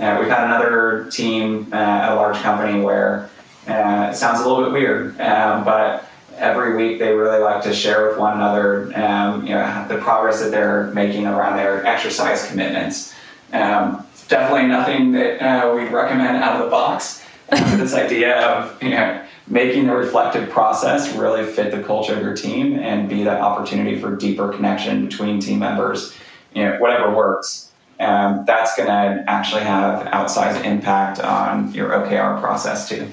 Speaker 3: Uh, we've had another team uh, at a large company where uh, it sounds a little bit weird, um, but every week they really like to share with one another, um, you know, the progress that they're making around their exercise commitments. Um, definitely nothing that uh, we recommend out of the box. This idea of you know making the reflective process really fit the culture of your team and be that opportunity for deeper connection between team members, you know, whatever works. Um, that's going to actually have outsized impact on your OKR process too.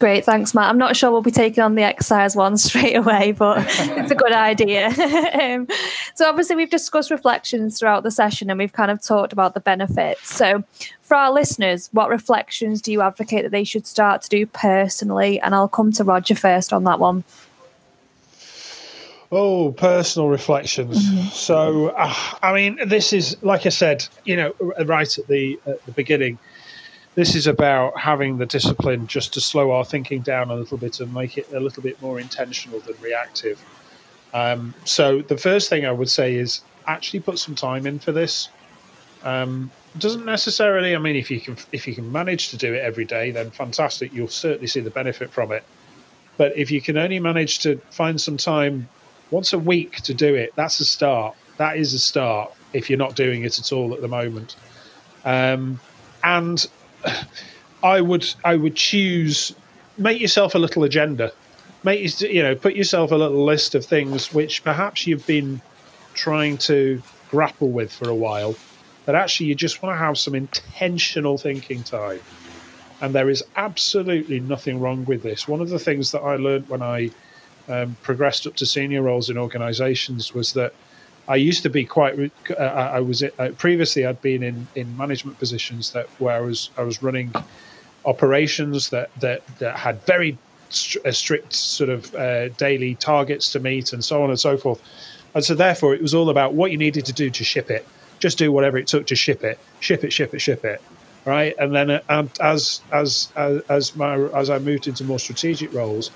Speaker 1: Great, thanks, Matt. I'm not sure we'll be taking on the exercise one straight away, but it's a good idea. um, so, obviously, we've discussed reflections throughout the session and we've kind of talked about the benefits. So, for our listeners, what reflections do you advocate that they should start to do personally? And I'll come to Roger first on that one.
Speaker 2: Oh, personal reflections. Mm-hmm. So, uh, I mean, this is like I said, you know, right at the at the beginning this is about having the discipline just to slow our thinking down a little bit and make it a little bit more intentional than reactive. Um, so the first thing I would say is actually put some time in for this. Um, doesn't necessarily. I mean, if you can if you can manage to do it every day, then fantastic. You'll certainly see the benefit from it. But if you can only manage to find some time once a week to do it, that's a start. That is a start. If you're not doing it at all at the moment, um, and I would I would choose make yourself a little agenda. Make you know put yourself a little list of things which perhaps you've been trying to grapple with for a while, but actually you just want to have some intentional thinking time. And there is absolutely nothing wrong with this. One of the things that I learned when I um, progressed up to senior roles in organizations was that I used to be quite. Uh, I was uh, previously. I'd been in, in management positions that where I was I was running operations that that that had very st- strict sort of uh, daily targets to meet and so on and so forth. And so therefore, it was all about what you needed to do to ship it. Just do whatever it took to ship it, ship it, ship it, ship it, right? And then uh, as as as as my as I moved into more strategic roles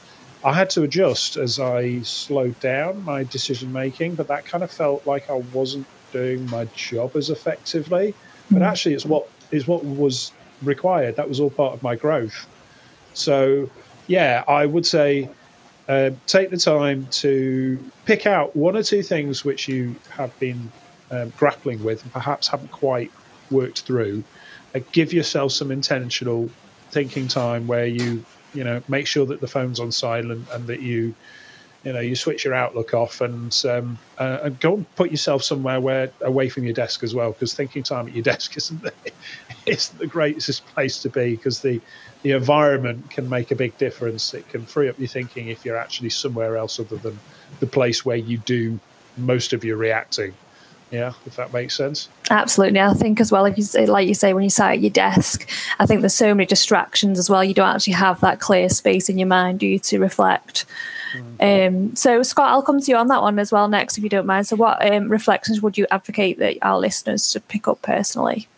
Speaker 2: I had to adjust as I slowed down my decision making, but that kind of felt like I wasn't doing my job as effectively. Mm. But actually, it's what is what was required. That was all part of my growth. So, yeah, I would say uh, take the time to pick out one or two things which you have been um, grappling with and perhaps haven't quite worked through. Uh, give yourself some intentional thinking time where you you know make sure that the phone's on silent and that you you know you switch your outlook off and um, uh, and go and put yourself somewhere where away from your desk as well because thinking time at your desk isn't the, isn't the greatest place to be because the the environment can make a big difference. It can free up your thinking if you're actually somewhere else other than the place where you do most of your reacting yeah, if that makes sense.
Speaker 1: Absolutely. I think as well, if you say, like you say, when you sat at your desk, I think there's so many distractions as well. You don't actually have that clear space in your mind, do you, to reflect? Mm-hmm. Um, so, Scott, I'll come to you on that one as well next, if you don't mind. So, what um, reflections would you advocate that our listeners should pick up personally?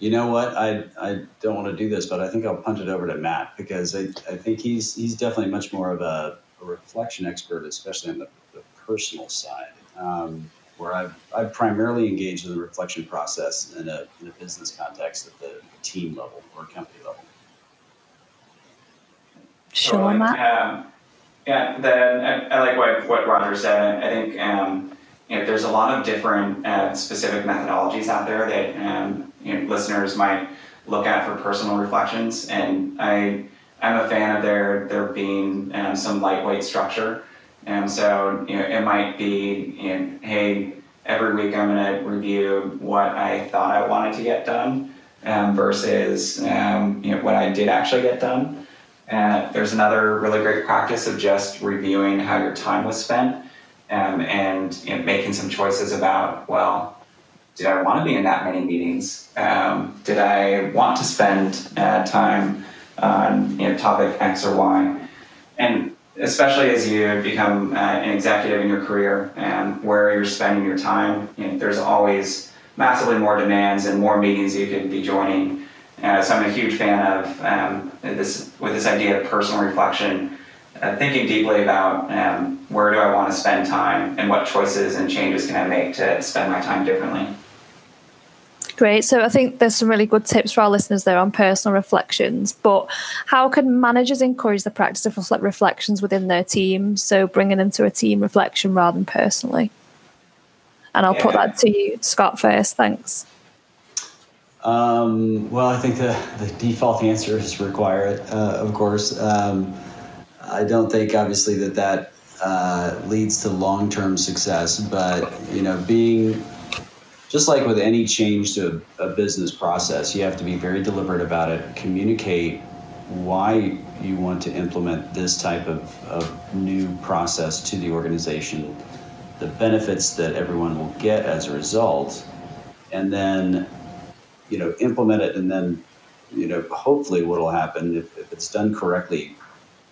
Speaker 4: You know what? I, I don't want to do this, but I think I'll punt it over to Matt because I, I think he's he's definitely much more of a, a reflection expert, especially on the, the personal side um, where I've, I've primarily engaged in the reflection process in a, in a business context at the team level or company level.
Speaker 1: Sure, Matt.
Speaker 3: Um, yeah, the, I, I, like what, what Roger said. I think um, you know, there's a lot of different uh, specific methodologies out there that um, you know, listeners might look at for personal reflections, and I I'm a fan of there there being um, some lightweight structure. And so, you know, it might be, you know, hey, every week I'm going to review what I thought I wanted to get done um, versus, um, you know, what I did actually get done. Uh, there's another really great practice of just reviewing how your time was spent um, and you know, making some choices about, well, did I want to be in that many meetings? Um, did I want to spend uh, time on you know, topic X or Y? And especially as you become uh, an executive in your career and where you're spending your time, you know, there's always massively more demands and more meetings you could be joining. Uh, so I'm a huge fan of um, this with this idea of personal reflection, uh, thinking deeply about um, where do I want to spend time and what choices and changes can I make to spend my time differently.
Speaker 1: Great. So I think there's some really good tips for our listeners there on personal reflections. But how can managers encourage the practice of reflections within their team? So bringing them to a team reflection rather than personally. And I'll yeah. put that to you, Scott, first. Thanks.
Speaker 4: Um, well, I think the, the default answer is require it, uh, of course. Um, I don't think, obviously, that that uh, leads to long term success, but you know, being just like with any change to a, business process, you have to be very deliberate about it, communicate why you want to implement this type of, of new process to the organization, the benefits that everyone will get as a result, and then you know implement it and then you know hopefully what will happen if, if it's done correctly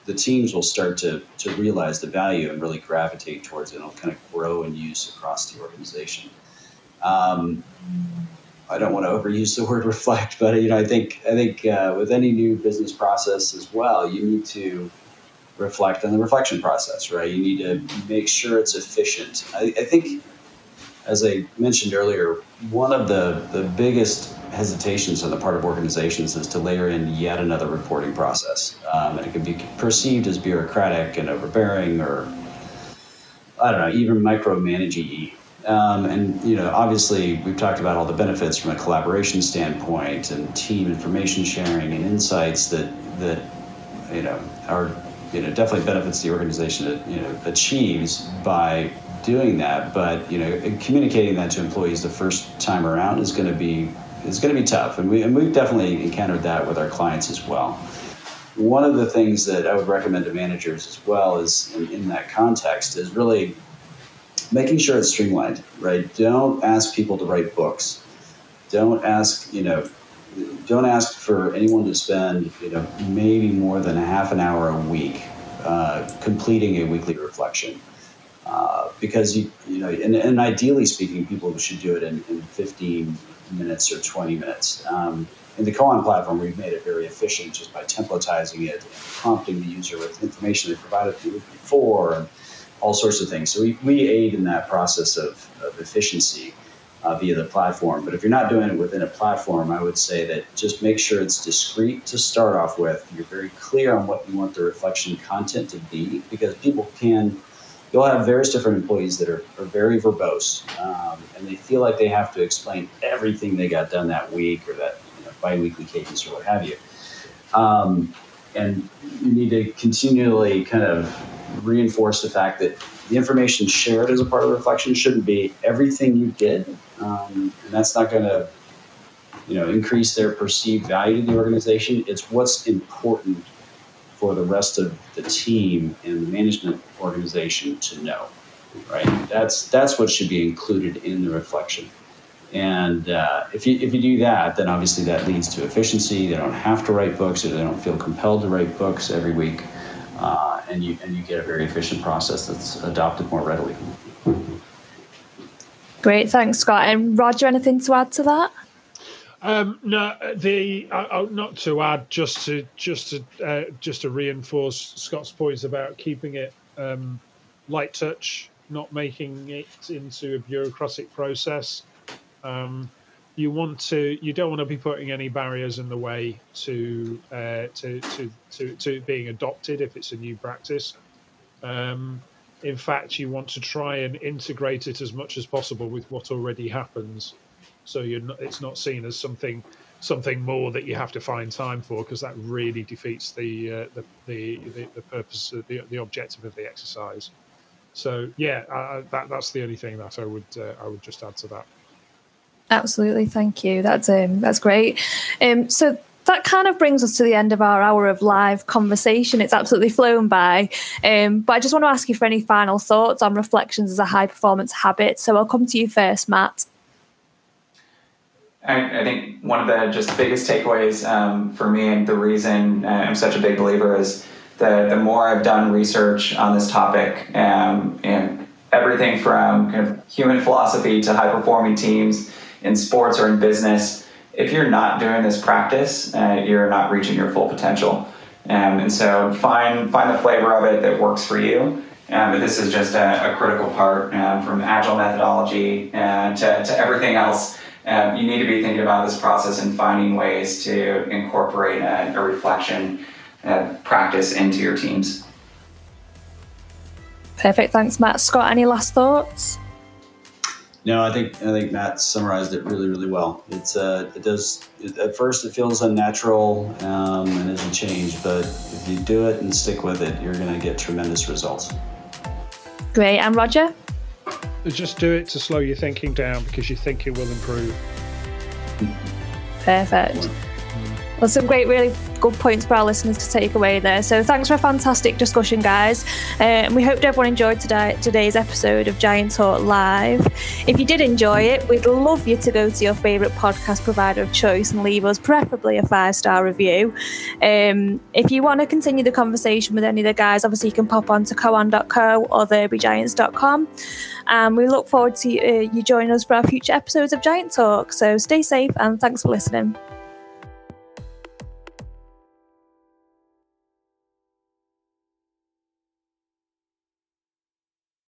Speaker 4: the teams will start to, to realize the value and really gravitate towards it and it'll kind of grow in use across the organization um, I don't want to overuse the word reflect, but you know, I think I think uh, with any new business process as well, you need to reflect on the reflection process, right? You need to make sure it's efficient. I, I think, as I mentioned earlier, one of the the biggest hesitations on the part of organizations is to layer in yet another reporting process, um, and it can be perceived as bureaucratic and overbearing, or I don't know, even micromanaging um, and you know, obviously, we've talked about all the benefits from a collaboration standpoint and team information sharing and insights that that you know are you know definitely benefits the organization that you know achieves by doing that. But you know, communicating that to employees the first time around is going to be is going to be tough, and we and we've definitely encountered that with our clients as well. One of the things that I would recommend to managers as well is in, in that context is really making sure it's streamlined, right? Don't ask people to write books. Don't ask, you know, don't ask for anyone to spend, you know, maybe more than a half an hour a week uh, completing a weekly reflection. Uh, because you, you know, and, and, ideally speaking, people should do it in, in 15 minutes or 20 minutes. Um, in the Koan platform, we've made it very efficient just by templatizing it and prompting the user with information they provided before. And, all sorts of things. So we, we aid in that process of, of efficiency uh, via the platform. But if you're not doing it within a platform, I would say that just make sure it's discrete to start off with. You're very clear on what you want the reflection content to be because people can, you'll have various different employees that are, are very verbose um, and they feel like they have to explain everything they got done that week or that you know, biweekly cadence or what have you. Um, and you need to continually kind of reinforce the fact that the information shared as a part of reflection shouldn't be everything you did, um, and that's not going to, you know, increase their perceived value to the organization. It's what's important for the rest of the team and the management organization to know, right? That's that's what should be included in the reflection. And uh, if you if you do that, then obviously that leads to efficiency. They don't have to write books, or they don't feel compelled to write books every week uh, and you and you get a very efficient process that's adopted more readily.
Speaker 1: Great, thanks, Scott. And Roger, anything to add to that?
Speaker 2: Um, no, the uh, not to add, just to just to uh, just to reinforce Scott's points about keeping it um, light touch, not making it into a bureaucratic process. Um, you want to you don't want to be putting any barriers in the way to uh, to, to, to to being adopted if it's a new practice. Um, in fact, you want to try and integrate it as much as possible with what already happens, so not, it's not seen as something something more that you have to find time for because that really defeats the, uh, the, the, the the purpose the the objective of the exercise. So yeah, uh, that that's the only thing that I would uh, I would just add to that.
Speaker 1: Absolutely, thank you. That's um, that's great. Um, so that kind of brings us to the end of our hour of live conversation. It's absolutely flown by. Um, but I just want to ask you for any final thoughts on reflections as a high performance habit. So I'll come to you first, Matt.
Speaker 3: I, I think one of the just biggest takeaways um, for me and the reason uh, I'm such a big believer is the, the more I've done research on this topic um, and everything from kind of human philosophy to high performing teams in sports or in business, if you're not doing this practice, uh, you're not reaching your full potential. Um, and so find find the flavor of it that works for you. Um, but this is just a, a critical part um, from agile methodology uh, to, to everything else. um, you need to be thinking about this process and finding ways to incorporate a, a reflection uh, practice into your teams.
Speaker 1: Perfect. Thanks, Matt. Scott, any last thoughts?
Speaker 4: No, I think I think Matt summarized it really, really well. It's uh, it does it, at first it feels unnatural um, and is a change, but if you do it and stick with it, you're going to get tremendous results.
Speaker 1: Great. And Roger?
Speaker 2: Just do it to slow your thinking down because you think it will improve.
Speaker 1: Perfect. Well, some great, really good points for our listeners to take away there. So, thanks for a fantastic discussion, guys. Uh, and we hope everyone enjoyed today, today's episode of Giant Talk Live. If you did enjoy it, we'd love you to go to your favourite podcast provider of choice and leave us preferably a five star review. Um, if you want to continue the conversation with any of the guys, obviously you can pop on to koan.co or therebegiants.com. And we look forward to uh, you joining us for our future episodes of Giant Talk. So, stay safe and thanks for listening.